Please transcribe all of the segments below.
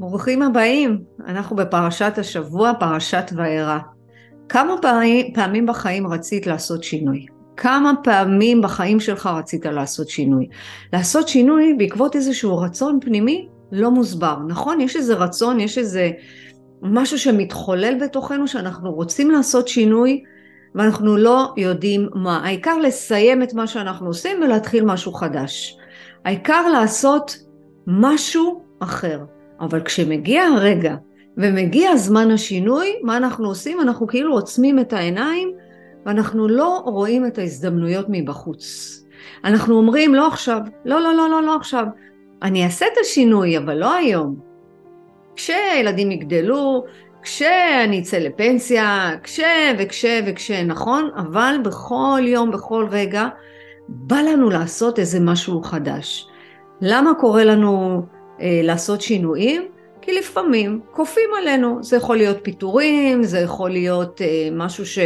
ברוכים הבאים, אנחנו בפרשת השבוע, פרשת וארא. כמה פעמים, בחיים רצית לעשות שינוי? כמה פעמים בחיים שלך רצית לעשות שינוי? לעשות שינוי בעקבות איזשהו רצון פנימי לא מוסבר, נכון? יש איזה רצון, יש איזה משהו שמתחולל בתוכנו שאנחנו רוצים לעשות שינוי ואנחנו לא יודעים מה. העיקר לסיים את מה שאנחנו עושים ולהתחיל משהו חדש. העיקר לעשות משהו אחר. אבל כשמגיע הרגע ומגיע זמן השינוי, מה אנחנו עושים? אנחנו כאילו עוצמים את העיניים ואנחנו לא רואים את ההזדמנויות מבחוץ. אנחנו אומרים לא עכשיו, לא לא לא לא לא עכשיו, אני אעשה את השינוי אבל לא היום. כשהילדים יגדלו, כשאני אצא לפנסיה, כש וכש וכש, נכון? אבל בכל יום, בכל רגע, בא לנו לעשות איזה משהו חדש. למה קורה לנו לעשות שינויים? כי לפעמים כופים עלינו, זה יכול להיות פיטורים, זה יכול להיות אה, משהו ש...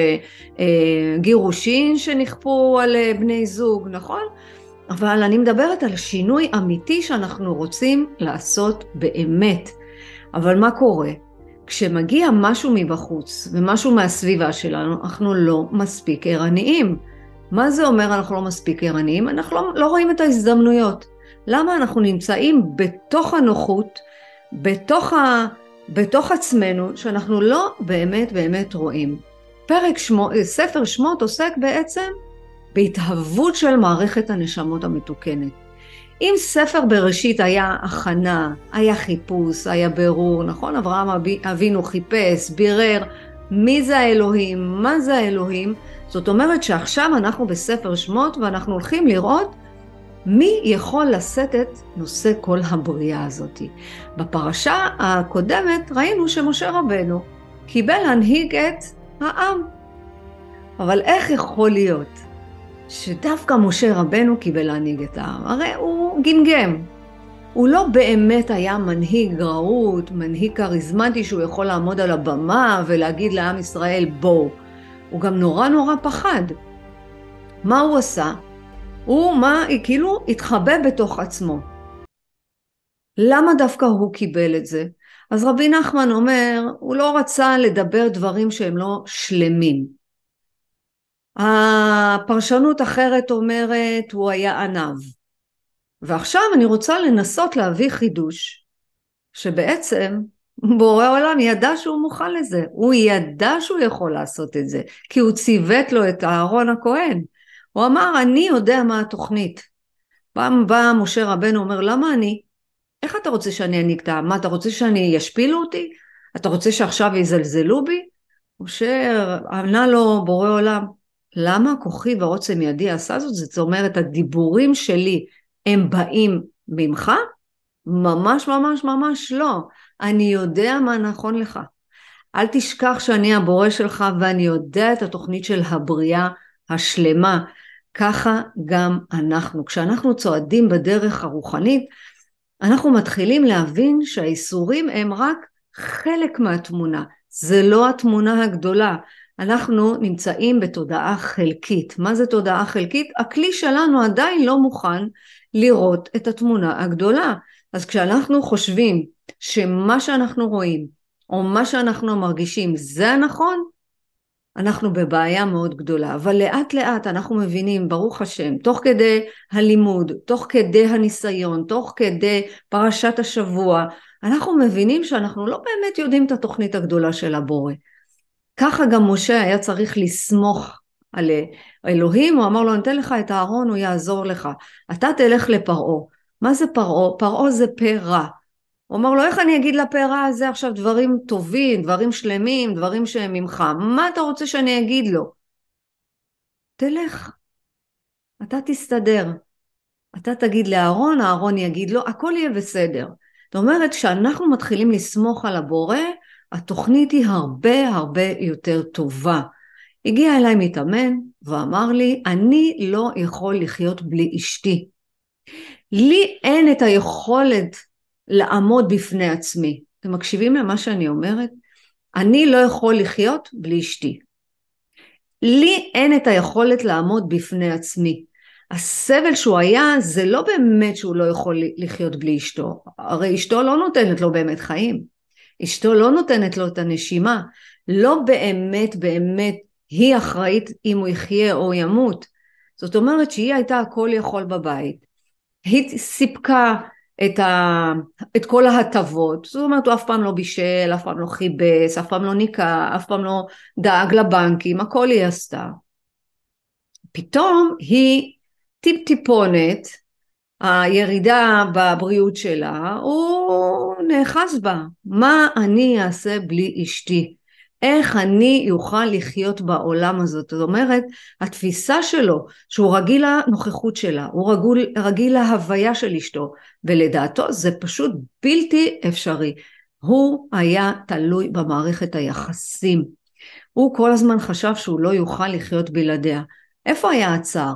אה, גירושין שנכפו על אה, בני זוג, נכון? אבל אני מדברת על שינוי אמיתי שאנחנו רוצים לעשות באמת. אבל מה קורה? כשמגיע משהו מבחוץ ומשהו מהסביבה שלנו, אנחנו לא מספיק ערניים. מה זה אומר אנחנו לא מספיק ערניים? אנחנו לא, לא רואים את ההזדמנויות. למה אנחנו נמצאים בתוך הנוחות, בתוך, ה, בתוך עצמנו, שאנחנו לא באמת באמת רואים. פרק שמו, ספר שמות עוסק בעצם בהתהוות של מערכת הנשמות המתוקנת. אם ספר בראשית היה הכנה, היה חיפוש, היה ברור, נכון? אברהם אבינו חיפש, בירר מי זה האלוהים, מה זה האלוהים, זאת אומרת שעכשיו אנחנו בספר שמות ואנחנו הולכים לראות מי יכול לשאת את נושא כל הבריאה הזאת? בפרשה הקודמת ראינו שמשה רבנו קיבל להנהיג את העם. אבל איך יכול להיות שדווקא משה רבנו קיבל להנהיג את העם? הרי הוא גמגם. הוא לא באמת היה מנהיג רהוט, מנהיג כריזמטי שהוא יכול לעמוד על הבמה ולהגיד לעם ישראל בואו. הוא גם נורא נורא פחד. מה הוא עשה? הוא מה, כאילו התחבא בתוך עצמו. למה דווקא הוא קיבל את זה? אז רבי נחמן אומר, הוא לא רצה לדבר דברים שהם לא שלמים. הפרשנות אחרת אומרת, הוא היה עניו. ועכשיו אני רוצה לנסות להביא חידוש, שבעצם בורא עולם ידע שהוא מוכן לזה, הוא ידע שהוא יכול לעשות את זה, כי הוא ציוות לו את אהרון הכהן. הוא אמר, אני יודע מה התוכנית. פעם בא משה רבנו אומר, למה אני? איך אתה רוצה שאני אנהיג את העם? מה, אתה רוצה שאני ישפילו אותי? אתה רוצה שעכשיו יזלזלו בי? משה ענה לו בורא עולם, למה כוחי ועוצם ידי עשה זאת? זאת אומרת, הדיבורים שלי הם באים ממך? ממש ממש ממש לא. אני יודע מה נכון לך. אל תשכח שאני הבורא שלך ואני יודע את התוכנית של הבריאה השלמה. ככה גם אנחנו. כשאנחנו צועדים בדרך הרוחנית, אנחנו מתחילים להבין שהאיסורים הם רק חלק מהתמונה, זה לא התמונה הגדולה. אנחנו נמצאים בתודעה חלקית. מה זה תודעה חלקית? הכלי שלנו עדיין לא מוכן לראות את התמונה הגדולה. אז כשאנחנו חושבים שמה שאנחנו רואים או מה שאנחנו מרגישים זה הנכון, אנחנו בבעיה מאוד גדולה, אבל לאט לאט אנחנו מבינים, ברוך השם, תוך כדי הלימוד, תוך כדי הניסיון, תוך כדי פרשת השבוע, אנחנו מבינים שאנחנו לא באמת יודעים את התוכנית הגדולה של הבורא. ככה גם משה היה צריך לסמוך על אלוהים, הוא אמר לו, אני אתן לך את הארון, הוא יעזור לך. אתה תלך לפרעה. מה זה פרעה? פרעה זה פה רע. הוא אמר לו, איך אני אגיד לפרע הזה עכשיו דברים טובים, דברים שלמים, דברים שהם ממך? מה אתה רוצה שאני אגיד לו? תלך, אתה תסתדר. אתה תגיד לאהרון, אהרון יגיד לו, הכל יהיה בסדר. זאת אומרת, כשאנחנו מתחילים לסמוך על הבורא, התוכנית היא הרבה הרבה יותר טובה. הגיע אליי מתאמן ואמר לי, אני לא יכול לחיות בלי אשתי. לי אין את היכולת לעמוד בפני עצמי. אתם מקשיבים למה שאני אומרת? אני לא יכול לחיות בלי אשתי. לי אין את היכולת לעמוד בפני עצמי. הסבל שהוא היה זה לא באמת שהוא לא יכול לחיות בלי אשתו, הרי אשתו לא נותנת לו באמת חיים, אשתו לא נותנת לו את הנשימה, לא באמת באמת היא אחראית אם הוא יחיה או ימות, זאת אומרת שהיא הייתה הכל יכול בבית, היא סיפקה את, ה, את כל ההטבות, זאת אומרת הוא אף פעם לא בישל, אף פעם לא כיבס, אף פעם לא ניקה, אף פעם לא דאג לבנקים, הכל היא עשתה. פתאום היא טיפ טיפונת, הירידה בבריאות שלה, הוא נאחז בה. מה אני אעשה בלי אשתי? איך אני אוכל לחיות בעולם הזאת? זאת אומרת, התפיסה שלו, שהוא רגיל לנוכחות שלה, הוא רגיל, רגיל להוויה של אשתו, ולדעתו זה פשוט בלתי אפשרי. הוא היה תלוי במערכת היחסים. הוא כל הזמן חשב שהוא לא יוכל לחיות בלעדיה. איפה היה הצער?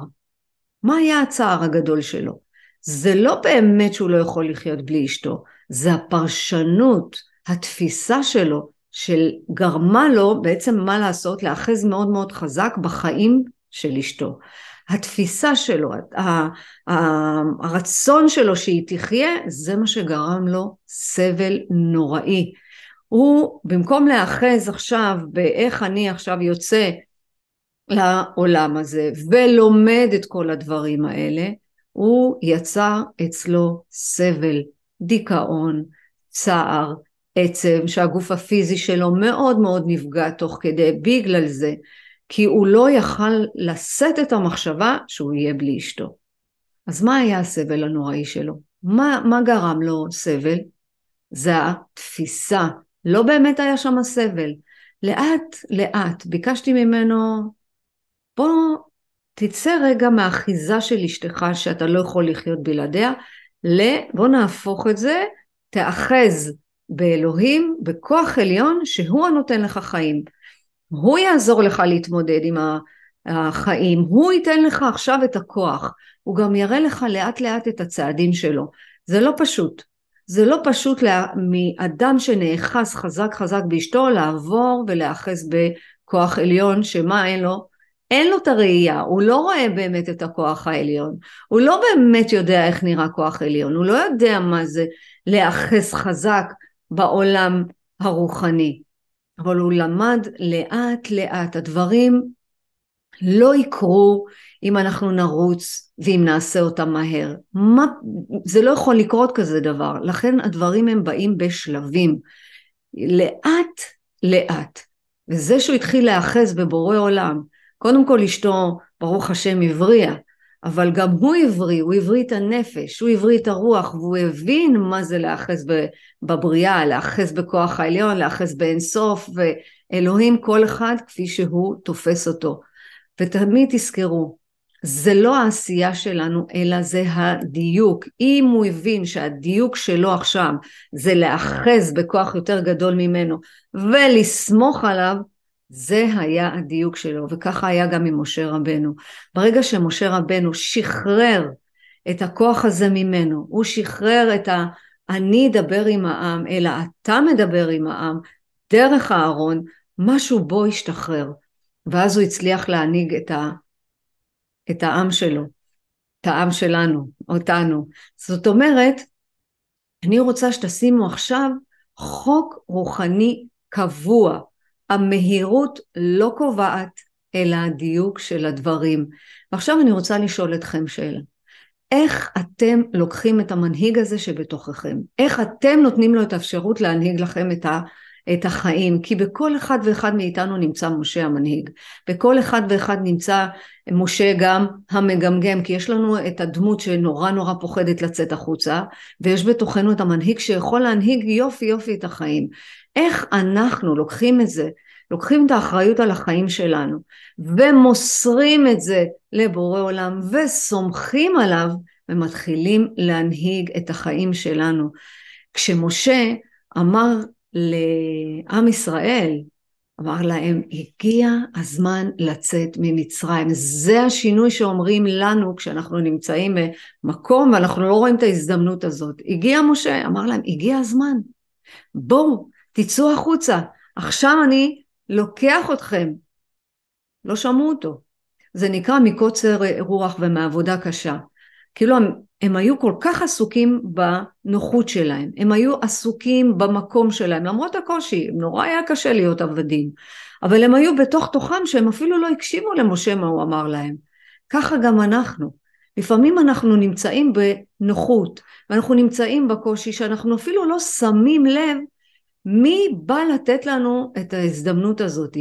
מה היה הצער הגדול שלו? זה לא באמת שהוא לא יכול לחיות בלי אשתו, זה הפרשנות, התפיסה שלו, של גרמה לו בעצם מה לעשות, להאחז מאוד מאוד חזק בחיים של אשתו. התפיסה שלו, הרצון שלו שהיא תחיה, זה מה שגרם לו סבל נוראי. הוא במקום להאחז עכשיו באיך אני עכשיו יוצא לעולם הזה ולומד את כל הדברים האלה, הוא יצר אצלו סבל, דיכאון, צער, עצב, שהגוף הפיזי שלו מאוד מאוד נפגע תוך כדי בגלל זה, כי הוא לא יכל לשאת את המחשבה שהוא יהיה בלי אשתו. אז מה היה הסבל הנוראי שלו? מה, מה גרם לו סבל? זה התפיסה, לא באמת היה שם הסבל. לאט לאט ביקשתי ממנו, בוא תצא רגע מהאחיזה של אשתך שאתה לא יכול לחיות בלעדיה, בוא נהפוך את זה, תאחז באלוהים, בכוח עליון שהוא הנותן לך חיים. הוא יעזור לך להתמודד עם החיים, הוא ייתן לך עכשיו את הכוח, הוא גם יראה לך לאט לאט את הצעדים שלו. זה לא פשוט. זה לא פשוט מאדם שנאחז חזק חזק באשתו לעבור ולהאחז בכוח עליון שמה אין לו? אין לו את הראייה, הוא לא רואה באמת את הכוח העליון, הוא לא באמת יודע איך נראה כוח עליון, הוא לא יודע מה זה להאחז חזק בעולם הרוחני. אבל הוא למד לאט לאט, הדברים לא יקרו אם אנחנו נרוץ ואם נעשה אותם מהר. מה, זה לא יכול לקרות כזה דבר, לכן הדברים הם באים בשלבים. לאט לאט. וזה שהוא התחיל להאחז בבורא עולם, קודם כל אשתו, ברוך השם, הבריאה, אבל גם הוא הבריא, הוא הבריא את הנפש, הוא הבריא את הרוח, והוא הבין מה זה להאחז בבריאה, להאחז בכוח העליון, להאחז באינסוף, ואלוהים כל אחד כפי שהוא תופס אותו. ותמיד תזכרו, זה לא העשייה שלנו, אלא זה הדיוק. אם הוא הבין שהדיוק שלו עכשיו זה להאחז בכוח יותר גדול ממנו ולסמוך עליו, זה היה הדיוק שלו, וככה היה גם עם משה רבנו. ברגע שמשה רבנו שחרר את הכוח הזה ממנו, הוא שחרר את ה... אני אדבר עם העם, אלא אתה מדבר עם העם, דרך הארון, משהו בו השתחרר. ואז הוא הצליח להנהיג את, ה... את העם שלו, את העם שלנו, אותנו. זאת אומרת, אני רוצה שתשימו עכשיו חוק רוחני קבוע, המהירות לא קובעת, אלא הדיוק של הדברים. ועכשיו אני רוצה לשאול אתכם שאלה. איך אתם לוקחים את המנהיג הזה שבתוככם? איך אתם נותנים לו את האפשרות להנהיג לכם את, ה, את החיים? כי בכל אחד ואחד מאיתנו נמצא משה המנהיג. בכל אחד ואחד נמצא משה גם המגמגם, כי יש לנו את הדמות שנורא נורא פוחדת לצאת החוצה, ויש בתוכנו את המנהיג שיכול להנהיג יופי יופי את החיים. איך אנחנו לוקחים את זה, לוקחים את האחריות על החיים שלנו ומוסרים את זה לבורא עולם וסומכים עליו ומתחילים להנהיג את החיים שלנו. כשמשה אמר לעם ישראל, אמר להם, הגיע הזמן לצאת ממצרים. זה השינוי שאומרים לנו כשאנחנו נמצאים במקום ואנחנו לא רואים את ההזדמנות הזאת. הגיע משה, אמר להם, הגיע הזמן. בואו, תצאו החוצה, עכשיו אני לוקח אתכם. לא שמעו אותו. זה נקרא מקוצר רוח ומעבודה קשה. כאילו הם, הם היו כל כך עסוקים בנוחות שלהם, הם היו עסוקים במקום שלהם, למרות הקושי, נורא היה קשה להיות עבדים, אבל הם היו בתוך תוכם שהם אפילו לא הקשיבו למשה מה הוא אמר להם. ככה גם אנחנו. לפעמים אנחנו נמצאים בנוחות, ואנחנו נמצאים בקושי שאנחנו אפילו לא שמים לב מי בא לתת לנו את ההזדמנות הזאת.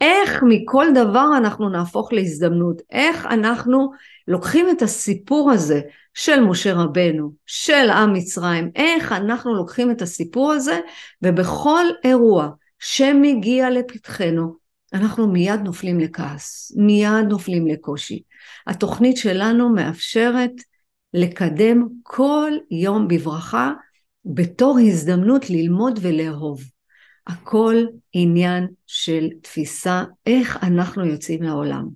איך מכל דבר אנחנו נהפוך להזדמנות, איך אנחנו לוקחים את הסיפור הזה של משה רבנו, של עם מצרים, איך אנחנו לוקחים את הסיפור הזה ובכל אירוע שמגיע לפתחנו, אנחנו מיד נופלים לכעס, מיד נופלים לקושי. התוכנית שלנו מאפשרת לקדם כל יום בברכה בתור הזדמנות ללמוד ולאהוב. הכל עניין של תפיסה איך אנחנו יוצאים לעולם.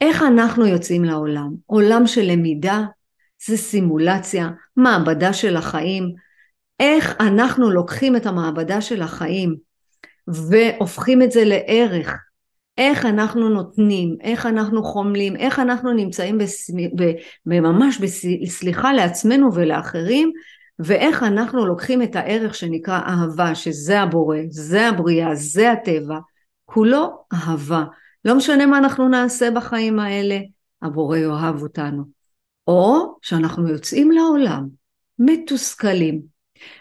איך אנחנו יוצאים לעולם? עולם של למידה, זה סימולציה, מעבדה של החיים. איך אנחנו לוקחים את המעבדה של החיים והופכים את זה לערך. איך אנחנו נותנים, איך אנחנו חומלים, איך אנחנו נמצאים בס... ב... ממש בסליחה לעצמנו ולאחרים, ואיך אנחנו לוקחים את הערך שנקרא אהבה, שזה הבורא, זה הבריאה, זה הטבע, כולו אהבה. לא משנה מה אנחנו נעשה בחיים האלה, הבורא יאהב אותנו. או שאנחנו יוצאים לעולם מתוסכלים,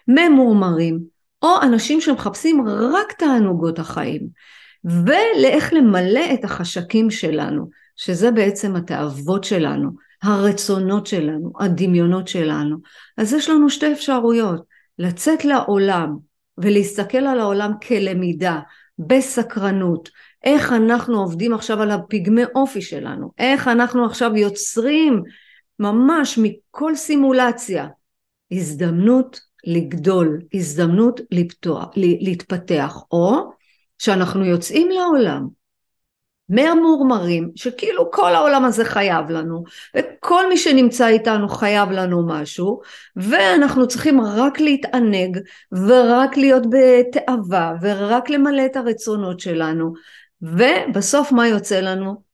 ממורמרים, או אנשים שמחפשים רק תענוגות החיים, ולאיך למלא את החשקים שלנו, שזה בעצם התאוות שלנו, הרצונות שלנו, הדמיונות שלנו. אז יש לנו שתי אפשרויות, לצאת לעולם ולהסתכל על העולם כלמידה, בסקרנות, איך אנחנו עובדים עכשיו על הפגמי אופי שלנו, איך אנחנו עכשיו יוצרים ממש מכל סימולציה הזדמנות לגדול, הזדמנות לפתוח, להתפתח, או שאנחנו יוצאים לעולם מהמורמרים, שכאילו כל העולם הזה חייב לנו, וכל מי שנמצא איתנו חייב לנו משהו, ואנחנו צריכים רק להתענג, ורק להיות בתאווה, ורק למלא את הרצונות שלנו, ובסוף מה יוצא לנו?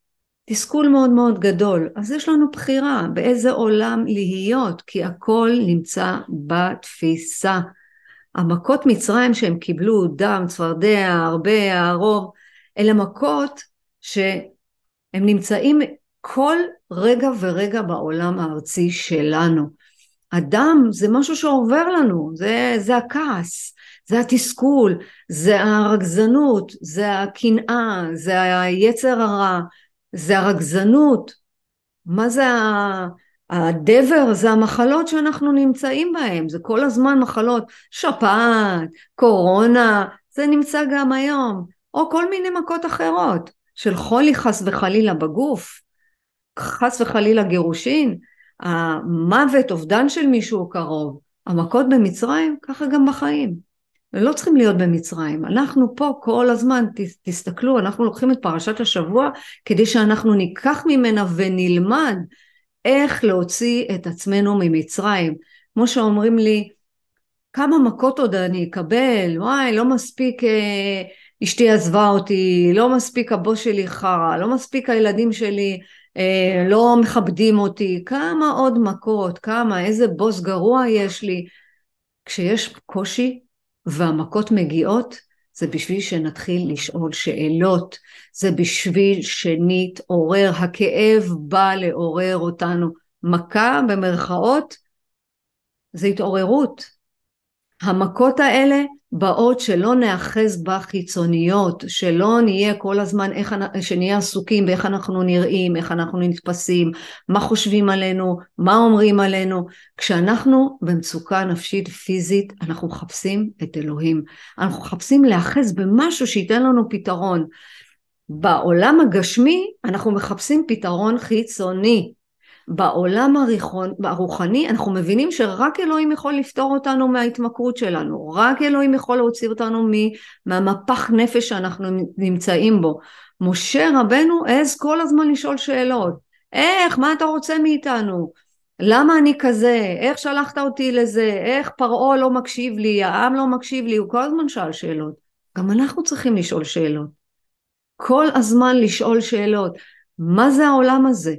תסכול מאוד מאוד גדול. אז יש לנו בחירה באיזה עולם להיות, כי הכל נמצא בתפיסה. המכות מצרים שהם קיבלו, דם, צפרדע, הרבה, הרוב, אלה מכות שהם נמצאים כל רגע ורגע בעולם הארצי שלנו. הדם זה משהו שעובר לנו, זה, זה הכעס, זה התסכול, זה הרגזנות, זה הקנאה, זה היצר הרע, זה הרגזנות. מה זה הדבר? זה המחלות שאנחנו נמצאים בהן, זה כל הזמן מחלות, שפעת, קורונה, זה נמצא גם היום, או כל מיני מכות אחרות, של חולי חס וחלילה בגוף, חס וחלילה גירושין, המוות, אובדן של מישהו קרוב, המכות במצרים, ככה גם בחיים. לא צריכים להיות במצרים. אנחנו פה כל הזמן, תסתכלו, אנחנו לוקחים את פרשת השבוע כדי שאנחנו ניקח ממנה ונלמד איך להוציא את עצמנו ממצרים. כמו שאומרים לי, כמה מכות עוד אני אקבל, וואי, לא מספיק אה, אשתי עזבה אותי, לא מספיק הבוס שלי חרא, לא מספיק הילדים שלי אה, לא מכבדים אותי, כמה עוד מכות, כמה, איזה בוס גרוע יש לי. כשיש קושי, והמכות מגיעות, זה בשביל שנתחיל לשאול שאלות, זה בשביל שנתעורר, הכאב בא לעורר אותנו. מכה במרכאות זה התעוררות. המכות האלה באות שלא נאחז בחיצוניות, שלא נהיה כל הזמן, איך, שנהיה עסוקים באיך אנחנו נראים, איך אנחנו נתפסים, מה חושבים עלינו, מה אומרים עלינו. כשאנחנו במצוקה נפשית פיזית, אנחנו מחפשים את אלוהים. אנחנו מחפשים להאחז במשהו שייתן לנו פתרון. בעולם הגשמי אנחנו מחפשים פתרון חיצוני. בעולם הרוחני אנחנו מבינים שרק אלוהים יכול לפתור אותנו מההתמכרות שלנו, רק אלוהים יכול להוציא אותנו מהמפח נפש שאנחנו נמצאים בו. משה רבנו העז כל הזמן לשאול שאלות, איך, מה אתה רוצה מאיתנו? למה אני כזה? איך שלחת אותי לזה? איך פרעה לא מקשיב לי? העם לא מקשיב לי? הוא כל הזמן שאל שאלות. גם אנחנו צריכים לשאול שאלות. כל הזמן לשאול שאלות. מה זה העולם הזה?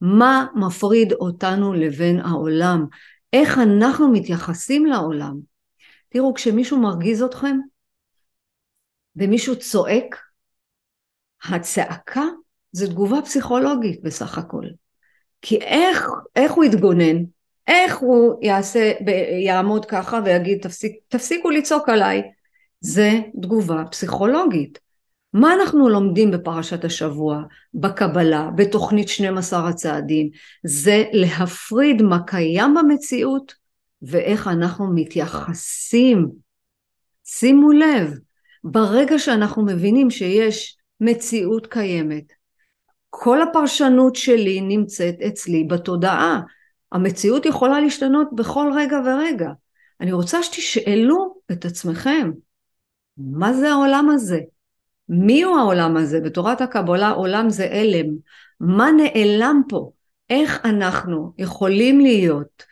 מה מפריד אותנו לבין העולם? איך אנחנו מתייחסים לעולם? תראו, כשמישהו מרגיז אתכם ומישהו צועק, הצעקה זה תגובה פסיכולוגית בסך הכל. כי איך, איך הוא יתגונן? איך הוא יעשה, יעמוד ככה ויגיד תפסיק, תפסיקו לצעוק עליי? זה תגובה פסיכולוגית. מה אנחנו לומדים בפרשת השבוע, בקבלה, בתוכנית 12 הצעדים? זה להפריד מה קיים במציאות ואיך אנחנו מתייחסים. שימו לב, ברגע שאנחנו מבינים שיש מציאות קיימת, כל הפרשנות שלי נמצאת אצלי בתודעה. המציאות יכולה להשתנות בכל רגע ורגע. אני רוצה שתשאלו את עצמכם, מה זה העולם הזה? מי הוא העולם הזה? בתורת הקבלה עולם זה הלם. מה נעלם פה? איך אנחנו יכולים להיות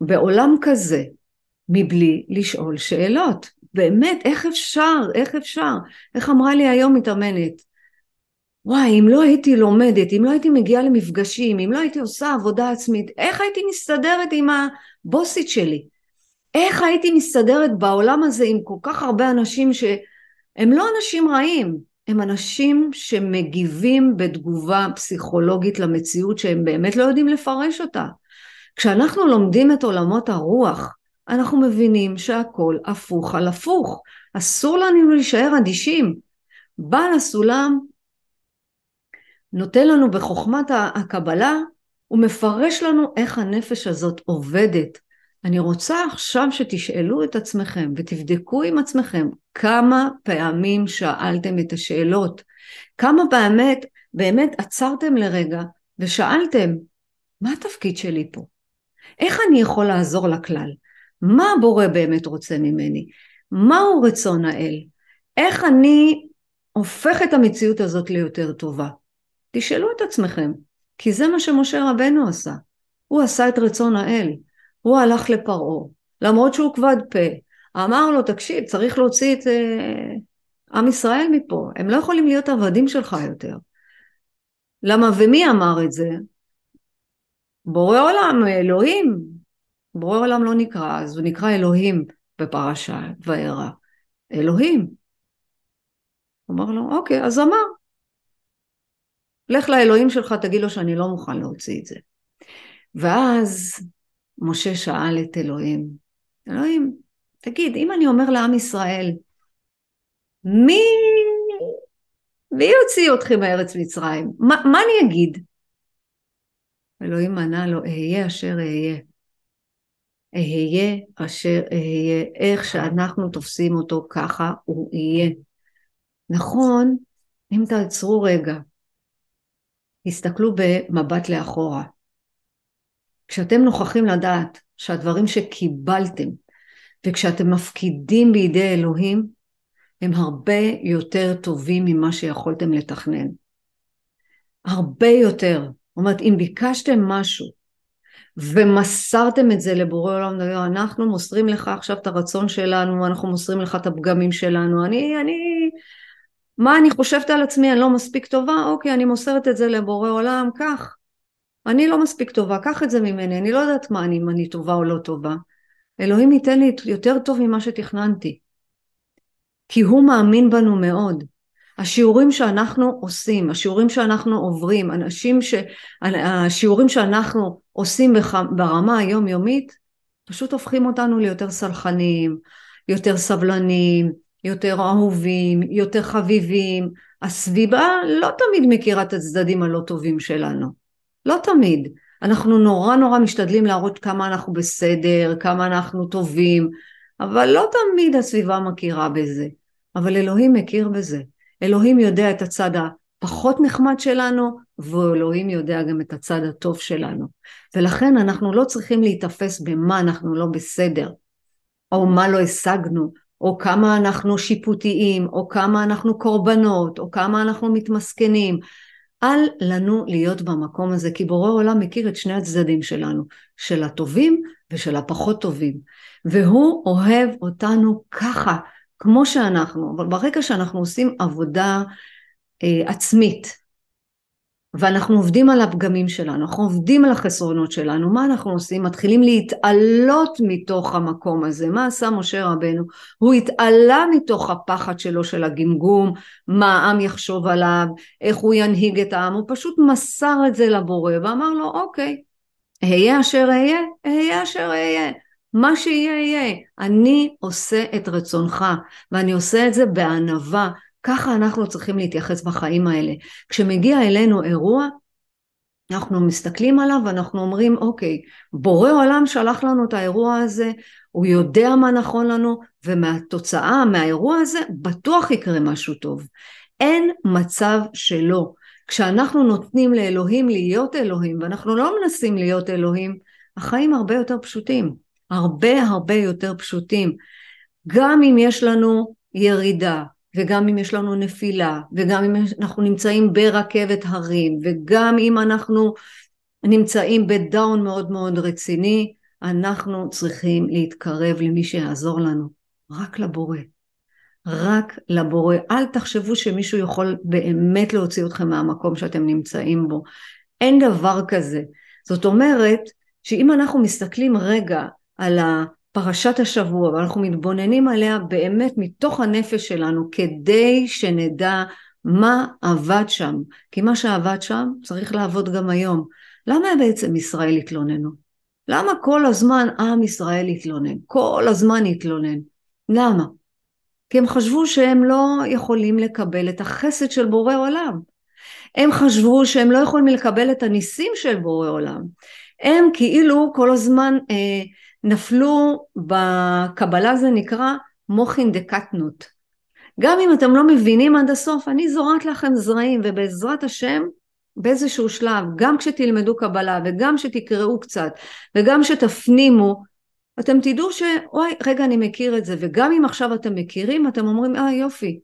בעולם כזה מבלי לשאול שאלות? באמת, איך אפשר? איך אפשר? איך אמרה לי היום מתאמנת? וואי, אם לא הייתי לומדת, אם לא הייתי מגיעה למפגשים, אם לא הייתי עושה עבודה עצמית, איך הייתי מסתדרת עם הבוסית שלי? איך הייתי מסתדרת בעולם הזה עם כל כך הרבה אנשים שהם לא אנשים רעים, הם אנשים שמגיבים בתגובה פסיכולוגית למציאות שהם באמת לא יודעים לפרש אותה. כשאנחנו לומדים את עולמות הרוח, אנחנו מבינים שהכל הפוך על הפוך. אסור לנו להישאר אדישים. בעל הסולם נותן לנו בחוכמת הקבלה, הוא מפרש לנו איך הנפש הזאת עובדת. אני רוצה עכשיו שתשאלו את עצמכם ותבדקו עם עצמכם כמה פעמים שאלתם את השאלות, כמה באמת, באמת עצרתם לרגע ושאלתם, מה התפקיד שלי פה? איך אני יכול לעזור לכלל? מה הבורא באמת רוצה ממני? מהו רצון האל? איך אני הופך את המציאות הזאת ליותר טובה? תשאלו את עצמכם, כי זה מה שמשה רבנו עשה. הוא עשה את רצון האל. הוא הלך לפרעה, למרות שהוא כבד פה. אמר לו, תקשיב, צריך להוציא את אה, עם ישראל מפה. הם לא יכולים להיות עבדים שלך יותר. למה, ומי אמר את זה? בורא עולם, אלוהים. בורא עולם לא נקרא, אז הוא נקרא אלוהים בפרשה וארא. אלוהים. הוא אמר לו, אוקיי, אז אמר. לך לאלוהים שלך, תגיד לו שאני לא מוכן להוציא את זה. ואז משה שאל את אלוהים, אלוהים, תגיד, אם אני אומר לעם ישראל, מי, מי יוציא אתכם מארץ מצרים? מה, מה אני אגיד? אלוהים ענה לו, אהיה אשר אהיה. אהיה אשר אהיה, איך שאנחנו תופסים אותו ככה הוא יהיה. נכון, אם תעצרו רגע, הסתכלו במבט לאחורה. כשאתם נוכחים לדעת שהדברים שקיבלתם וכשאתם מפקידים בידי אלוהים, הם הרבה יותר טובים ממה שיכולתם לתכנן. הרבה יותר. זאת אומרת, אם ביקשתם משהו ומסרתם את זה לבורא עולם, אנחנו מוסרים לך עכשיו את הרצון שלנו, אנחנו מוסרים לך את הפגמים שלנו, אני, אני, מה אני חושבת על עצמי, אני לא מספיק טובה, אוקיי, אני מוסרת את זה לבורא עולם, כך. אני לא מספיק טובה, קח את זה ממני, אני לא יודעת מה אני, אם אני טובה או לא טובה. אלוהים ייתן לי יותר טוב ממה שתכננתי. כי הוא מאמין בנו מאוד. השיעורים שאנחנו עושים, השיעורים שאנחנו עוברים, אנשים ש... השיעורים שאנחנו עושים בח... ברמה היומיומית, פשוט הופכים אותנו ליותר סלחניים, יותר סבלניים, יותר אהובים, יותר חביבים. הסביבה לא תמיד מכירה את הצדדים הלא טובים שלנו. לא תמיד. אנחנו נורא נורא משתדלים להראות כמה אנחנו בסדר, כמה אנחנו טובים, אבל לא תמיד הסביבה מכירה בזה. אבל אלוהים מכיר בזה. אלוהים יודע את הצד הפחות נחמד שלנו, ואלוהים יודע גם את הצד הטוב שלנו. ולכן אנחנו לא צריכים להיתפס במה אנחנו לא בסדר, או מה לא השגנו, או כמה אנחנו שיפוטיים, או כמה אנחנו קורבנות, או כמה אנחנו מתמסכנים. אל לנו להיות במקום הזה, כי בורא עולם מכיר את שני הצדדים שלנו, של הטובים ושל הפחות טובים. והוא אוהב אותנו ככה, כמו שאנחנו, אבל ברגע שאנחנו עושים עבודה אה, עצמית, ואנחנו עובדים על הפגמים שלנו, אנחנו עובדים על החסרונות שלנו, מה אנחנו עושים? מתחילים להתעלות מתוך המקום הזה. מה עשה משה רבנו? הוא התעלה מתוך הפחד שלו של הגמגום, מה העם יחשוב עליו, איך הוא ינהיג את העם, הוא פשוט מסר את זה לבורא ואמר לו, אוקיי, אהיה אשר אהיה, אהיה אשר אהיה. מה שיהיה יהיה, אני עושה את רצונך ואני עושה את זה בענווה, ככה אנחנו צריכים להתייחס בחיים האלה. כשמגיע אלינו אירוע, אנחנו מסתכלים עליו ואנחנו אומרים, אוקיי, בורא עולם שלח לנו את האירוע הזה, הוא יודע מה נכון לנו, ומהתוצאה, מהאירוע הזה, בטוח יקרה משהו טוב. אין מצב שלא. כשאנחנו נותנים לאלוהים להיות אלוהים, ואנחנו לא מנסים להיות אלוהים, החיים הרבה יותר פשוטים. הרבה הרבה יותר פשוטים. גם אם יש לנו ירידה, וגם אם יש לנו נפילה, וגם אם אנחנו נמצאים ברכבת הרים, וגם אם אנחנו נמצאים בדאון מאוד מאוד רציני, אנחנו צריכים להתקרב למי שיעזור לנו, רק לבורא. רק לבורא. אל תחשבו שמישהו יכול באמת להוציא אתכם מהמקום שאתם נמצאים בו. אין דבר כזה. זאת אומרת, שאם אנחנו מסתכלים רגע על פרשת השבוע ואנחנו מתבוננים עליה באמת מתוך הנפש שלנו כדי שנדע מה עבד שם כי מה שעבד שם צריך לעבוד גם היום למה בעצם ישראל התלוננו? למה כל הזמן עם ישראל התלונן? כל הזמן התלונן. למה? כי הם חשבו שהם לא יכולים לקבל את החסד של בורא עולם. הם חשבו שהם לא יכולים לקבל את הניסים של בורא עולם. הם כאילו כל הזמן אה, נפלו בקבלה זה נקרא מוחין דקטנות. גם אם אתם לא מבינים עד הסוף, אני זורעת לכם זרעים, ובעזרת השם, באיזשהו שלב, גם כשתלמדו קבלה, וגם שתקראו קצת, וגם שתפנימו, אתם תדעו שאוי, רגע, אני מכיר את זה, וגם אם עכשיו אתם מכירים, אתם אומרים, אה, יופי,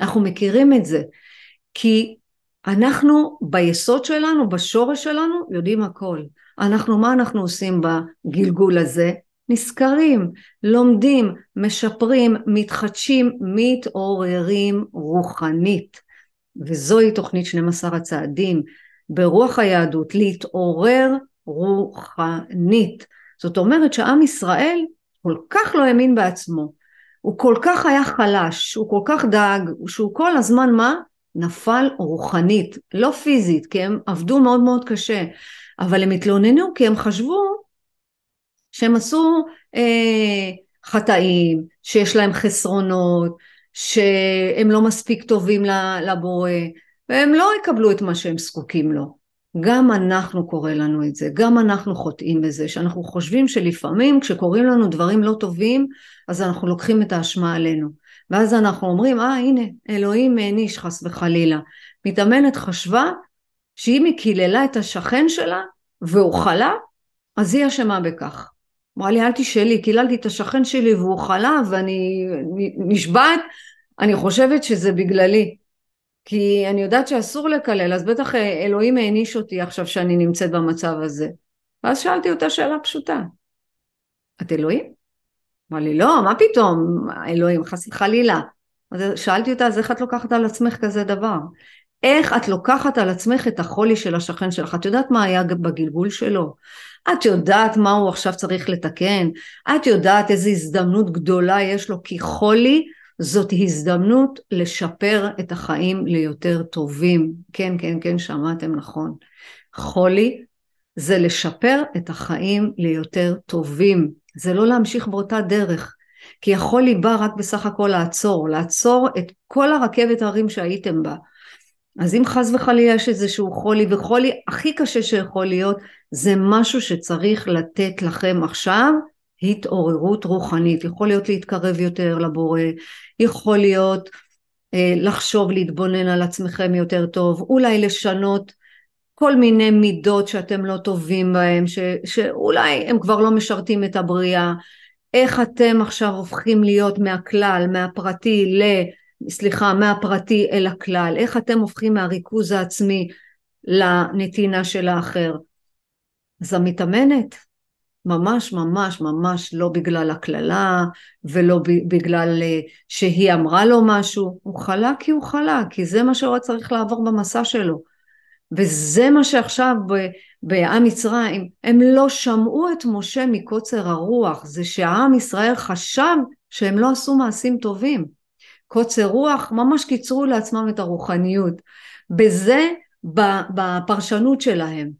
אנחנו מכירים את זה. כי אנחנו ביסוד שלנו, בשורש שלנו, יודעים הכל. אנחנו, מה אנחנו עושים בגלגול הזה? נזכרים, לומדים, משפרים, מתחדשים, מתעוררים רוחנית. וזוהי תוכנית 12 הצעדים ברוח היהדות, להתעורר רוחנית. זאת אומרת שעם ישראל כל כך לא האמין בעצמו, הוא כל כך היה חלש, הוא כל כך דאג, שהוא כל הזמן מה? נפל רוחנית, לא פיזית, כי הם עבדו מאוד מאוד קשה, אבל הם התלוננו כי הם חשבו שהם עשו אה, חטאים, שיש להם חסרונות, שהם לא מספיק טובים לבורא, והם לא יקבלו את מה שהם זקוקים לו. גם אנחנו קורה לנו את זה, גם אנחנו חוטאים בזה, שאנחנו חושבים שלפעמים כשקורים לנו דברים לא טובים, אז אנחנו לוקחים את האשמה עלינו. ואז אנחנו אומרים, אה הנה, אלוהים העניש חס וחלילה. מתאמנת חשבה שאם היא קיללה את השכן שלה והוא חלה, אז היא אשמה בכך. אמרה לי, אל תשאלי, קיללתי את השכן שלי והוא חלה ואני נשבעת, אני חושבת שזה בגללי. כי אני יודעת שאסור לקלל, אז בטח אלוהים העניש אותי עכשיו שאני נמצאת במצב הזה. ואז שאלתי אותה שאלה פשוטה, את אלוהים? אמרה לי, לא, מה פתאום, אלוהים, חס וחלילה. אז שאלתי אותה, אז איך את לוקחת על עצמך כזה דבר? איך את לוקחת על עצמך את החולי של השכן שלך? את יודעת מה היה בגלגול שלו? את יודעת מה הוא עכשיו צריך לתקן? את יודעת איזו הזדמנות גדולה יש לו? כי חולי זאת הזדמנות לשפר את החיים ליותר טובים. כן, כן, כן, שמעתם נכון. חולי זה לשפר את החיים ליותר טובים. זה לא להמשיך באותה דרך. כי החולי בא רק בסך הכל לעצור, לעצור את כל הרכבת ההרים שהייתם בה. אז אם חס וחלילה יש איזשהו חולי, וחולי הכי קשה שיכול להיות, זה משהו שצריך לתת לכם עכשיו התעוררות רוחנית. יכול להיות להתקרב יותר לבורא, יכול להיות אה, לחשוב, להתבונן על עצמכם יותר טוב, אולי לשנות כל מיני מידות שאתם לא טובים בהם, ש, שאולי הם כבר לא משרתים את הבריאה. איך אתם עכשיו הופכים להיות מהכלל, מהפרטי ל... סליחה, מהפרטי אל הכלל, איך אתם הופכים מהריכוז העצמי לנתינה של האחר. אז המתאמנת, ממש ממש ממש לא בגלל הקללה ולא בגלל אה, שהיא אמרה לו משהו, הוא חלה כי הוא חלה, כי זה מה שהוא צריך לעבור במסע שלו. וזה מה שעכשיו בעם מצרים, הם לא שמעו את משה מקוצר הרוח, זה שהעם ישראל חשב שהם לא עשו מעשים טובים. קוצר רוח, ממש קיצרו לעצמם את הרוחניות. בזה, בפרשנות שלהם.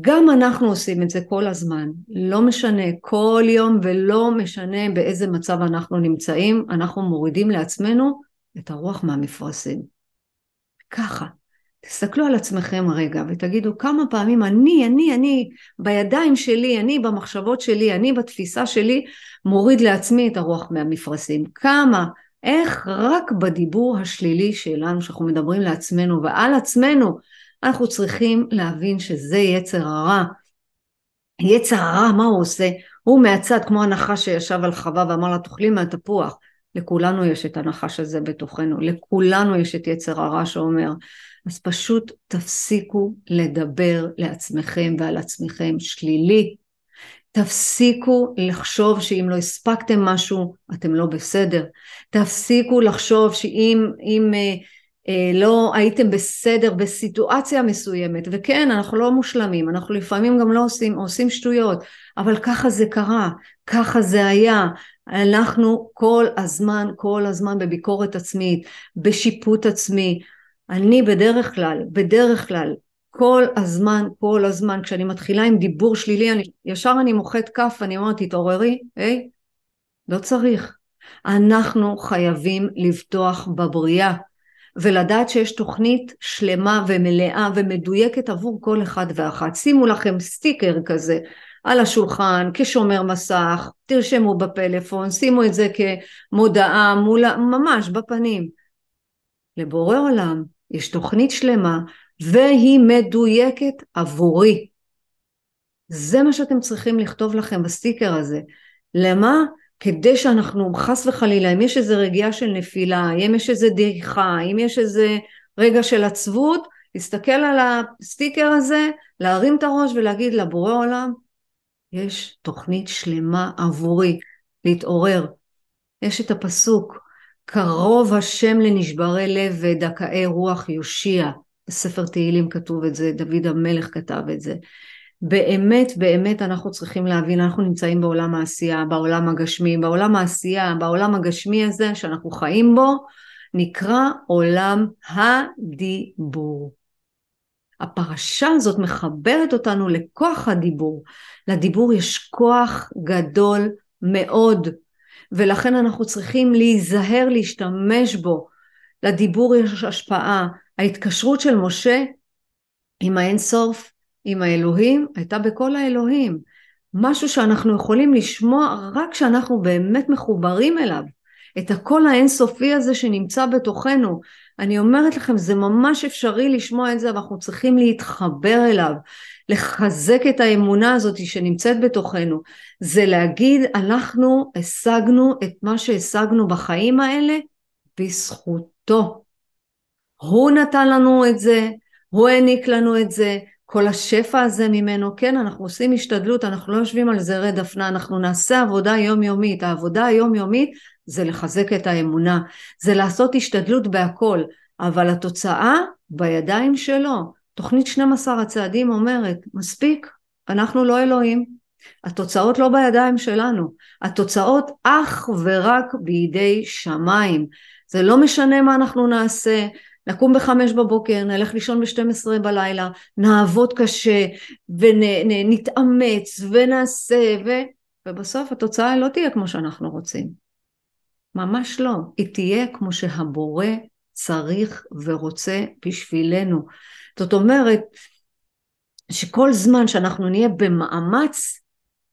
גם אנחנו עושים את זה כל הזמן, לא משנה, כל יום ולא משנה באיזה מצב אנחנו נמצאים, אנחנו מורידים לעצמנו את הרוח מהמפרשים. ככה. תסתכלו על עצמכם רגע ותגידו כמה פעמים אני, אני, אני, בידיים שלי, אני במחשבות שלי, אני בתפיסה שלי, מוריד לעצמי את הרוח מהמפרשים. כמה, איך רק בדיבור השלילי שלנו, שאנחנו מדברים לעצמנו ועל עצמנו, אנחנו צריכים להבין שזה יצר הרע. יצר הרע, מה הוא עושה? הוא מהצד, כמו הנחש שישב על חווה ואמר לה, תאכלי מהתפוח. לכולנו יש את הנחש הזה בתוכנו, לכולנו יש את יצר הרע שאומר, אז פשוט תפסיקו לדבר לעצמכם ועל עצמכם שלילי. תפסיקו לחשוב שאם לא הספקתם משהו, אתם לא בסדר. תפסיקו לחשוב שאם אם, אה, אה, לא הייתם בסדר בסיטואציה מסוימת, וכן, אנחנו לא מושלמים, אנחנו לפעמים גם לא עושים, עושים שטויות, אבל ככה זה קרה, ככה זה היה. אנחנו כל הזמן, כל הזמן בביקורת עצמית, בשיפוט עצמי. אני בדרך כלל, בדרך כלל, כל הזמן, כל הזמן, כשאני מתחילה עם דיבור שלילי, אני, ישר אני מוחאת כף, אני אומרת, תתעוררי, היי, לא צריך. אנחנו חייבים לבטוח בבריאה. ולדעת שיש תוכנית שלמה ומלאה ומדויקת עבור כל אחד ואחת. שימו לכם סטיקר כזה על השולחן, כשומר מסך, תרשמו בפלאפון, שימו את זה כמודעה מול, ממש בפנים. לבורא עולם יש תוכנית שלמה והיא מדויקת עבורי. זה מה שאתם צריכים לכתוב לכם בסטיקר הזה. למה? כדי שאנחנו חס וחלילה, אם יש איזה רגיעה של נפילה, אם יש איזה דעיכה, אם יש איזה רגע של עצבות, להסתכל על הסטיקר הזה, להרים את הראש ולהגיד לבורא עולם, יש תוכנית שלמה עבורי להתעורר. יש את הפסוק, קרוב השם לנשברי לב ודכאי רוח יושיע. בספר תהילים כתוב את זה, דוד המלך כתב את זה. באמת באמת אנחנו צריכים להבין, אנחנו נמצאים בעולם העשייה, בעולם הגשמי, בעולם העשייה, בעולם הגשמי הזה שאנחנו חיים בו, נקרא עולם הדיבור. הפרשה הזאת מחברת אותנו לכוח הדיבור. לדיבור יש כוח גדול מאוד, ולכן אנחנו צריכים להיזהר להשתמש בו. לדיבור יש השפעה. ההתקשרות של משה עם האינסוף עם האלוהים הייתה בכל האלוהים. משהו שאנחנו יכולים לשמוע רק כשאנחנו באמת מחוברים אליו. את הקול האינסופי הזה שנמצא בתוכנו. אני אומרת לכם, זה ממש אפשרי לשמוע את זה, ואנחנו צריכים להתחבר אליו, לחזק את האמונה הזאת שנמצאת בתוכנו. זה להגיד, אנחנו השגנו את מה שהשגנו בחיים האלה בזכותו. הוא נתן לנו את זה, הוא העניק לנו את זה, כל השפע הזה ממנו, כן, אנחנו עושים השתדלות, אנחנו לא יושבים על זרי דפנה, אנחנו נעשה עבודה יומיומית. העבודה היומיומית זה לחזק את האמונה, זה לעשות השתדלות בהכל, אבל התוצאה בידיים שלו. תוכנית 12 הצעדים אומרת, מספיק, אנחנו לא אלוהים, התוצאות לא בידיים שלנו, התוצאות אך ורק בידי שמיים. זה לא משנה מה אנחנו נעשה, נקום בחמש בבוקר, נלך לישון ב-12 בלילה, נעבוד קשה ונתאמץ ונעשה ו... ובסוף התוצאה לא תהיה כמו שאנחנו רוצים. ממש לא. היא תהיה כמו שהבורא צריך ורוצה בשבילנו. זאת אומרת שכל זמן שאנחנו נהיה במאמץ,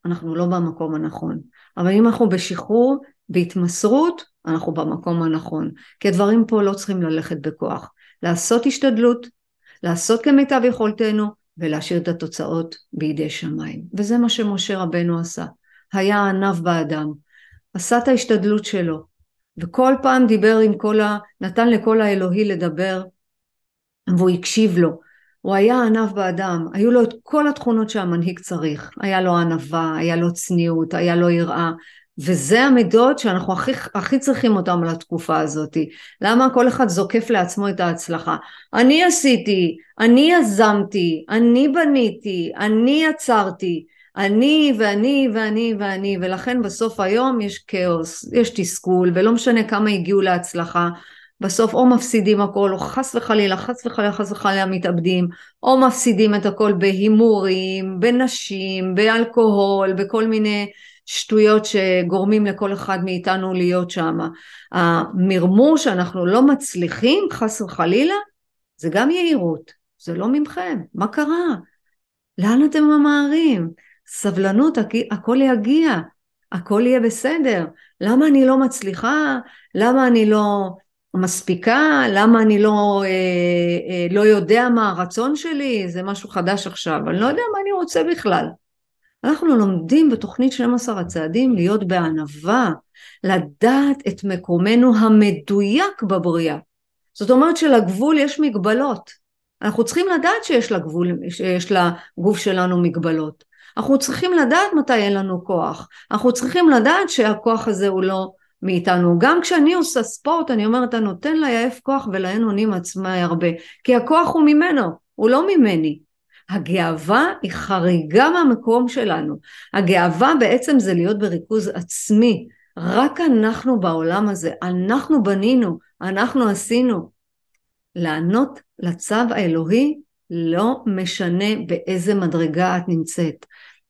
אנחנו לא במקום הנכון. אבל אם אנחנו בשחרור, בהתמסרות, אנחנו במקום הנכון. כי הדברים פה לא צריכים ללכת בכוח. לעשות השתדלות, לעשות כמיטב יכולתנו, ולהשאיר את התוצאות בידי שמיים. וזה מה שמשה רבנו עשה. היה ענב באדם, עשה את ההשתדלות שלו, וכל פעם דיבר עם כל ה... נתן לכל האלוהי לדבר, והוא הקשיב לו. הוא היה ענב באדם, היו לו את כל התכונות שהמנהיג צריך. היה לו ענווה, היה לו צניעות, היה לו יראה, וזה המידות שאנחנו הכי, הכי צריכים אותם לתקופה הזאת. למה כל אחד זוקף לעצמו את ההצלחה? אני עשיתי, אני יזמתי, אני בניתי, אני יצרתי, אני ואני ואני ואני, ולכן בסוף היום יש כאוס, יש תסכול, ולא משנה כמה הגיעו להצלחה, בסוף או מפסידים הכל, או חס וחלילה, חס וחלילה, חס וחלילה מתאבדים, או מפסידים את הכל בהימורים, בנשים, באלכוהול, בכל מיני שטויות שגורמים לכל אחד מאיתנו להיות שם. המרמור שאנחנו לא מצליחים, חס וחלילה, זה גם יהירות, זה לא ממכם, מה קרה? לאן אתם ממהרים? סבלנות, הכל יגיע, הכל יהיה בסדר. למה אני לא מצליחה? למה אני לא מספיקה? למה אני לא, אה, אה, לא יודע מה הרצון שלי? זה משהו חדש עכשיו, אני לא יודע מה אני רוצה בכלל. אנחנו לומדים בתוכנית 12 הצעדים להיות בענווה, לדעת את מקומנו המדויק בבריאה. זאת אומרת שלגבול יש מגבלות. אנחנו צריכים לדעת שיש לגבול, שיש לגוף שלנו מגבלות. אנחנו צריכים לדעת מתי אין לנו כוח. אנחנו צריכים לדעת שהכוח הזה הוא לא מאיתנו. גם כשאני עושה ספורט, אני אומרת, אתה נותן ליעף כוח ולאין אונים עצמה הרבה. כי הכוח הוא ממנו, הוא לא ממני. הגאווה היא חריגה מהמקום שלנו. הגאווה בעצם זה להיות בריכוז עצמי. רק אנחנו בעולם הזה, אנחנו בנינו, אנחנו עשינו. לענות לצו האלוהי לא משנה באיזה מדרגה את נמצאת.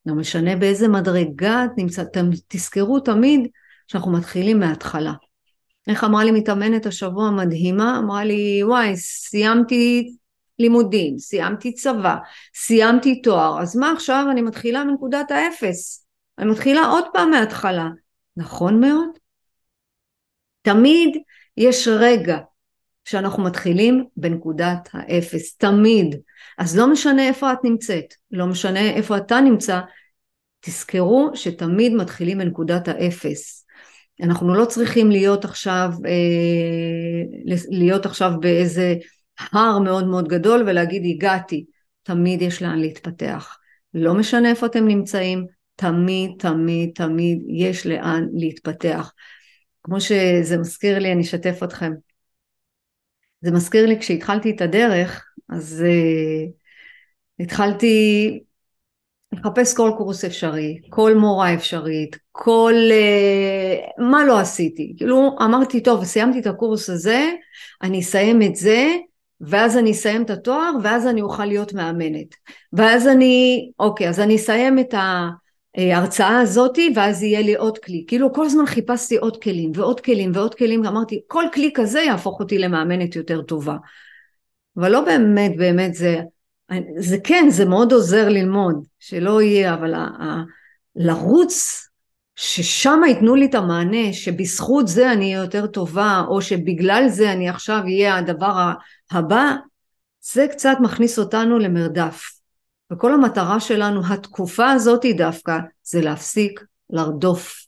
לא משנה באיזה מדרגה את נמצאת. תזכרו תמיד שאנחנו מתחילים מההתחלה. איך אמרה לי מתאמנת השבוע מדהימה? אמרה לי, וואי, סיימתי לימודים, סיימתי צבא, סיימתי תואר, אז מה עכשיו אני מתחילה מנקודת האפס, אני מתחילה עוד פעם מההתחלה. נכון מאוד. תמיד יש רגע שאנחנו מתחילים בנקודת האפס, תמיד. אז לא משנה איפה את נמצאת, לא משנה איפה אתה נמצא, תזכרו שתמיד מתחילים בנקודת האפס. אנחנו לא צריכים להיות עכשיו, אה, להיות עכשיו באיזה הר מאוד מאוד גדול ולהגיד הגעתי, תמיד יש לאן להתפתח. לא משנה איפה אתם נמצאים, תמיד תמיד תמיד יש לאן להתפתח. כמו שזה מזכיר לי, אני אשתף אתכם. זה מזכיר לי כשהתחלתי את הדרך, אז uh, התחלתי לחפש כל קורס אפשרי, כל מורה אפשרית, כל... Uh, מה לא עשיתי? כאילו אמרתי, טוב, סיימתי את הקורס הזה, אני אסיים את זה, ואז אני אסיים את התואר, ואז אני אוכל להיות מאמנת. ואז אני, אוקיי, אז אני אסיים את ההרצאה הזאתי, ואז יהיה לי עוד כלי. כאילו כל הזמן חיפשתי עוד כלים, ועוד כלים, ועוד כלים, ואמרתי, כל כלי כזה יהפוך אותי למאמנת יותר טובה. אבל לא באמת, באמת זה, זה כן, זה מאוד עוזר ללמוד, שלא יהיה, אבל ה, ה, לרוץ ששם ייתנו לי את המענה, שבזכות זה אני אהיה יותר טובה, או שבגלל זה אני עכשיו אהיה הדבר הבא, זה קצת מכניס אותנו למרדף. וכל המטרה שלנו, התקופה הזאת דווקא, זה להפסיק לרדוף.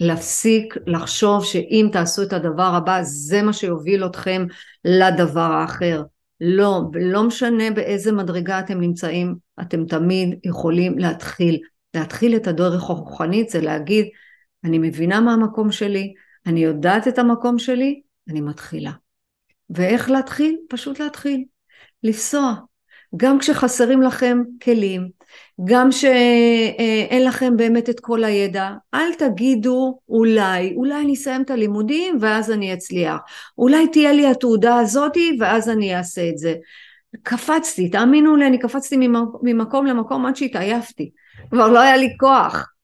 להפסיק לחשוב שאם תעשו את הדבר הבא, זה מה שיוביל אתכם לדבר האחר. לא, לא משנה באיזה מדרגה אתם נמצאים, אתם תמיד יכולים להתחיל. להתחיל את הדרך הרוחנית זה להגיד, אני מבינה מה המקום שלי, אני יודעת את המקום שלי, אני מתחילה. ואיך להתחיל? פשוט להתחיל. לפסוע. גם כשחסרים לכם כלים, גם שאין לכם באמת את כל הידע, אל תגידו אולי, אולי אני אסיים את הלימודים ואז אני אצליח, אולי תהיה לי התעודה הזאתי ואז אני אעשה את זה. קפצתי, תאמינו לי, אני קפצתי ממקום למקום עד שהתעייפתי. כבר לא היה לי כוח.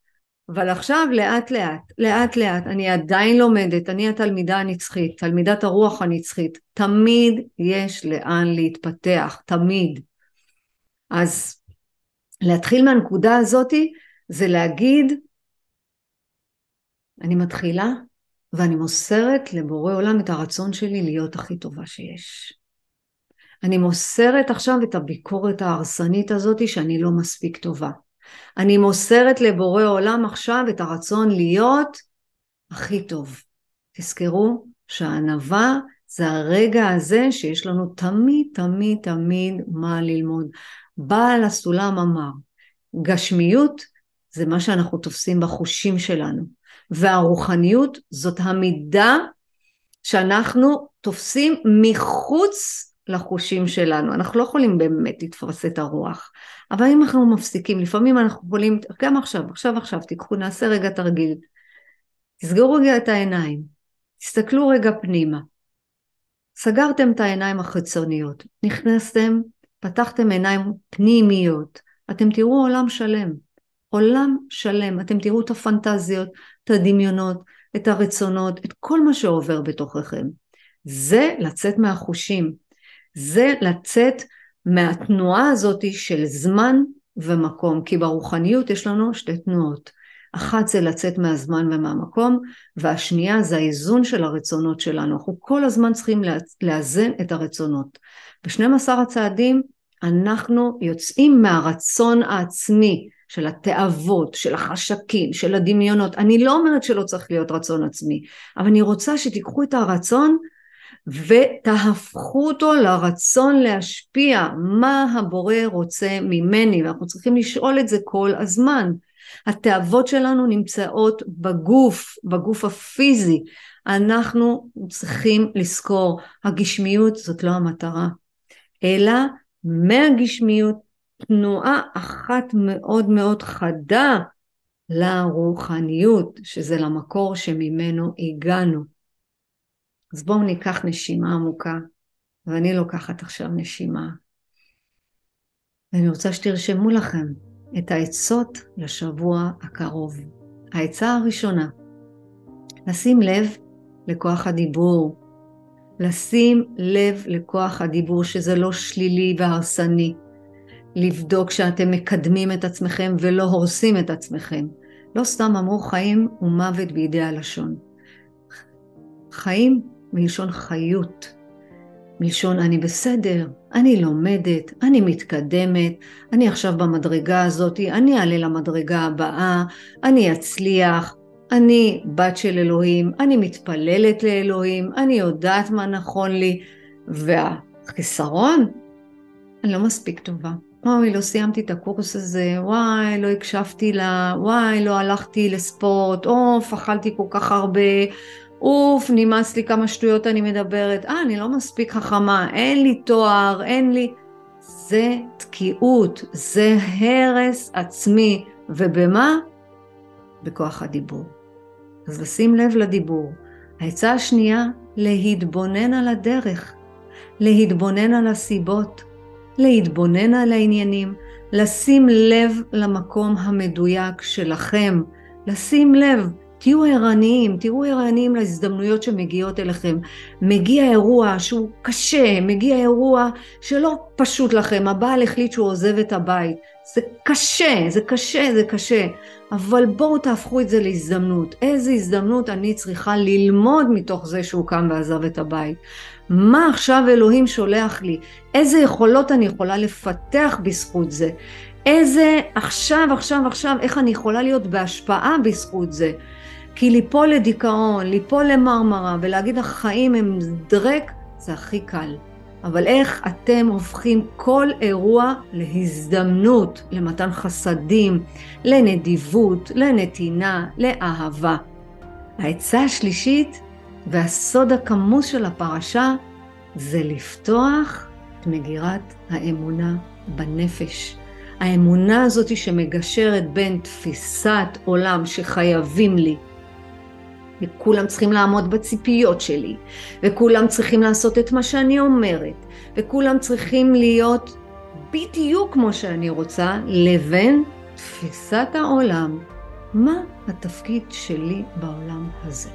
אבל עכשיו לאט לאט, לאט לאט, אני עדיין לומדת, אני התלמידה הנצחית, תלמידת הרוח הנצחית, תמיד יש לאן להתפתח, תמיד. אז להתחיל מהנקודה הזאתי זה להגיד, אני מתחילה ואני מוסרת לבורא עולם את הרצון שלי להיות הכי טובה שיש. אני מוסרת עכשיו את הביקורת ההרסנית הזאת שאני לא מספיק טובה. אני מוסרת לבורא עולם עכשיו את הרצון להיות הכי טוב. תזכרו שהענווה זה הרגע הזה שיש לנו תמיד תמיד תמיד מה ללמוד. בעל הסולם אמר, גשמיות זה מה שאנחנו תופסים בחושים שלנו, והרוחניות זאת המידה שאנחנו תופסים מחוץ לחושים שלנו. אנחנו לא יכולים באמת לתפוס את הרוח, אבל אם אנחנו מפסיקים, לפעמים אנחנו יכולים, גם עכשיו, עכשיו עכשיו, תיקחו, נעשה רגע תרגיל. תסגרו רגע את העיניים, תסתכלו רגע פנימה. סגרתם את העיניים החיצוניות, נכנסתם, פתחתם עיניים פנימיות, אתם תראו עולם שלם. עולם שלם, אתם תראו את הפנטזיות, את הדמיונות, את הרצונות, את כל מה שעובר בתוככם. זה לצאת מהחושים, זה לצאת מהתנועה הזאת של זמן ומקום, כי ברוחניות יש לנו שתי תנועות. אחת זה לצאת מהזמן ומהמקום, והשנייה זה האיזון של הרצונות שלנו. אנחנו כל הזמן צריכים לאזן את הרצונות. ב-12 הצעדים אנחנו יוצאים מהרצון העצמי של התאוות, של החשקים, של הדמיונות. אני לא אומרת שלא צריך להיות רצון עצמי, אבל אני רוצה שתיקחו את הרצון ותהפכו אותו לרצון להשפיע מה הבורא רוצה ממני, ואנחנו צריכים לשאול את זה כל הזמן. התאוות שלנו נמצאות בגוף, בגוף הפיזי. אנחנו צריכים לזכור, הגשמיות זאת לא המטרה, אלא מהגשמיות תנועה אחת מאוד מאוד חדה לרוחניות, שזה למקור שממנו הגענו. אז בואו ניקח נשימה עמוקה, ואני לוקחת עכשיו נשימה. ואני רוצה שתרשמו לכם את העצות לשבוע הקרוב. העצה הראשונה, לשים לב לכוח הדיבור. לשים לב לכוח הדיבור שזה לא שלילי והרסני. לבדוק שאתם מקדמים את עצמכם ולא הורסים את עצמכם. לא סתם אמרו חיים ומוות בידי הלשון. חיים מלשון חיות, מלשון אני בסדר, אני לומדת, אני מתקדמת, אני עכשיו במדרגה הזאת, אני אעלה למדרגה הבאה, אני אצליח, אני בת של אלוהים, אני מתפללת לאלוהים, אני יודעת מה נכון לי, והחיסרון, אני לא מספיק טובה. אוי, לא סיימתי את הקורס הזה, וואי, לא הקשבתי לה, וואי, לא הלכתי לספורט, אוף, אכלתי כל כך הרבה, אוף, נמאס לי כמה שטויות אני מדברת, אה, אני לא מספיק חכמה, אין לי תואר, אין לי... זה תקיעות, זה הרס עצמי, ובמה? בכוח הדיבור. אז לשים לב לדיבור. העצה השנייה, להתבונן על הדרך, להתבונן על הסיבות, להתבונן על העניינים, לשים לב למקום המדויק שלכם, לשים לב, תהיו ערניים, תהיו ערניים להזדמנויות שמגיעות אליכם. מגיע אירוע שהוא קשה, מגיע אירוע שלא פשוט לכם, הבעל החליט שהוא עוזב את הבית. זה קשה, זה קשה, זה קשה, אבל בואו תהפכו את זה להזדמנות. איזה הזדמנות אני צריכה ללמוד מתוך זה שהוא קם ועזב את הבית. מה עכשיו אלוהים שולח לי? איזה יכולות אני יכולה לפתח בזכות זה? איזה עכשיו, עכשיו, עכשיו, איך אני יכולה להיות בהשפעה בזכות זה? כי ליפול לדיכאון, ליפול למרמרה ולהגיד החיים הם דרק, זה הכי קל. אבל איך אתם הופכים כל אירוע להזדמנות, למתן חסדים, לנדיבות, לנתינה, לאהבה. העצה השלישית והסוד הכמוס של הפרשה זה לפתוח את מגירת האמונה בנפש. האמונה הזאת שמגשרת בין תפיסת עולם שחייבים לי, וכולם צריכים לעמוד בציפיות שלי, וכולם צריכים לעשות את מה שאני אומרת, וכולם צריכים להיות בדיוק כמו שאני רוצה, לבין תפיסת העולם, מה התפקיד שלי בעולם הזה.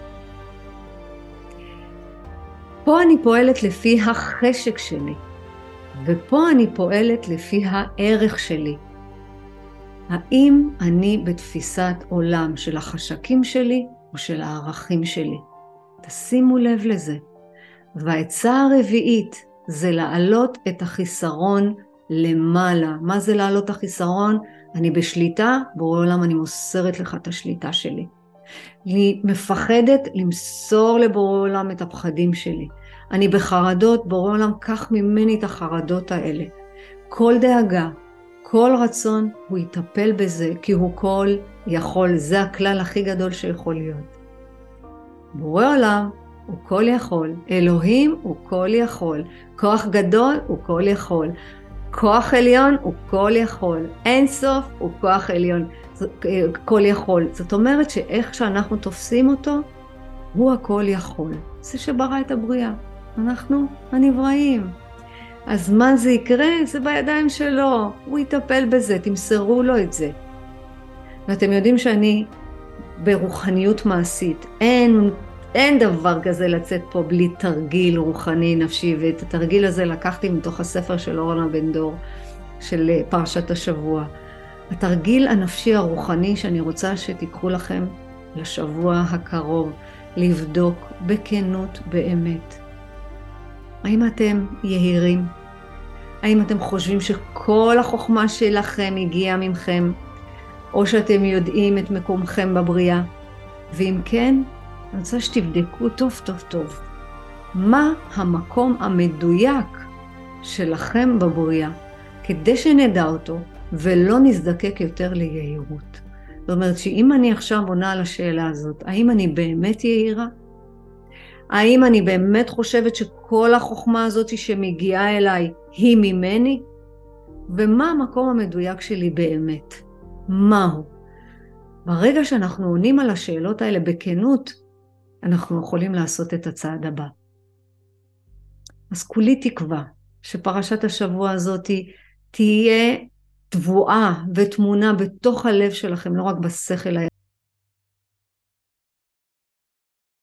פה אני פועלת לפי החשק שלי, ופה אני פועלת לפי הערך שלי. האם אני בתפיסת עולם של החשקים שלי או של הערכים שלי? תשימו לב לזה. והעצה הרביעית זה להעלות את החיסרון למעלה. מה זה להעלות את החיסרון? אני בשליטה, בורא עולם אני מוסרת לך את השליטה שלי. אני מפחדת למסור לבורא עולם את הפחדים שלי. אני בחרדות, בורא עולם, קח ממני את החרדות האלה. כל דאגה, כל רצון, הוא יטפל בזה, כי הוא כל יכול. זה הכלל הכי גדול שיכול להיות. בורא עולם הוא כל יכול, אלוהים הוא כל יכול, כוח גדול הוא כל יכול, כוח עליון הוא כל יכול, אין סוף הוא כוח עליון, כל יכול. זאת אומרת שאיך שאנחנו תופסים אותו, הוא הכל יכול. זה שברא את הבריאה. אנחנו הנבראים. אז מה זה יקרה? זה בידיים שלו. הוא יטפל בזה, תמסרו לו את זה. ואתם יודעים שאני ברוחניות מעשית. אין, אין דבר כזה לצאת פה בלי תרגיל רוחני נפשי, ואת התרגיל הזה לקחתי מתוך הספר של אורנה בן דור, של אה, פרשת השבוע. התרגיל הנפשי הרוחני שאני רוצה שתיקחו לכם לשבוע הקרוב, לבדוק בכנות באמת. האם אתם יהירים? האם אתם חושבים שכל החוכמה שלכם הגיעה ממכם, או שאתם יודעים את מקומכם בבריאה? ואם כן, אני רוצה שתבדקו טוב טוב טוב. מה המקום המדויק שלכם בבריאה, כדי שנדע אותו ולא נזדקק יותר ליהירות. זאת אומרת שאם אני עכשיו עונה על השאלה הזאת, האם אני באמת יהירה? האם אני באמת חושבת שכל החוכמה הזאת שמגיעה אליי היא ממני? ומה המקום המדויק שלי באמת? מהו? ברגע שאנחנו עונים על השאלות האלה בכנות, אנחנו יכולים לעשות את הצעד הבא. אז כולי תקווה שפרשת השבוע הזאת תהיה טבועה וטמונה בתוך הלב שלכם, לא רק בשכל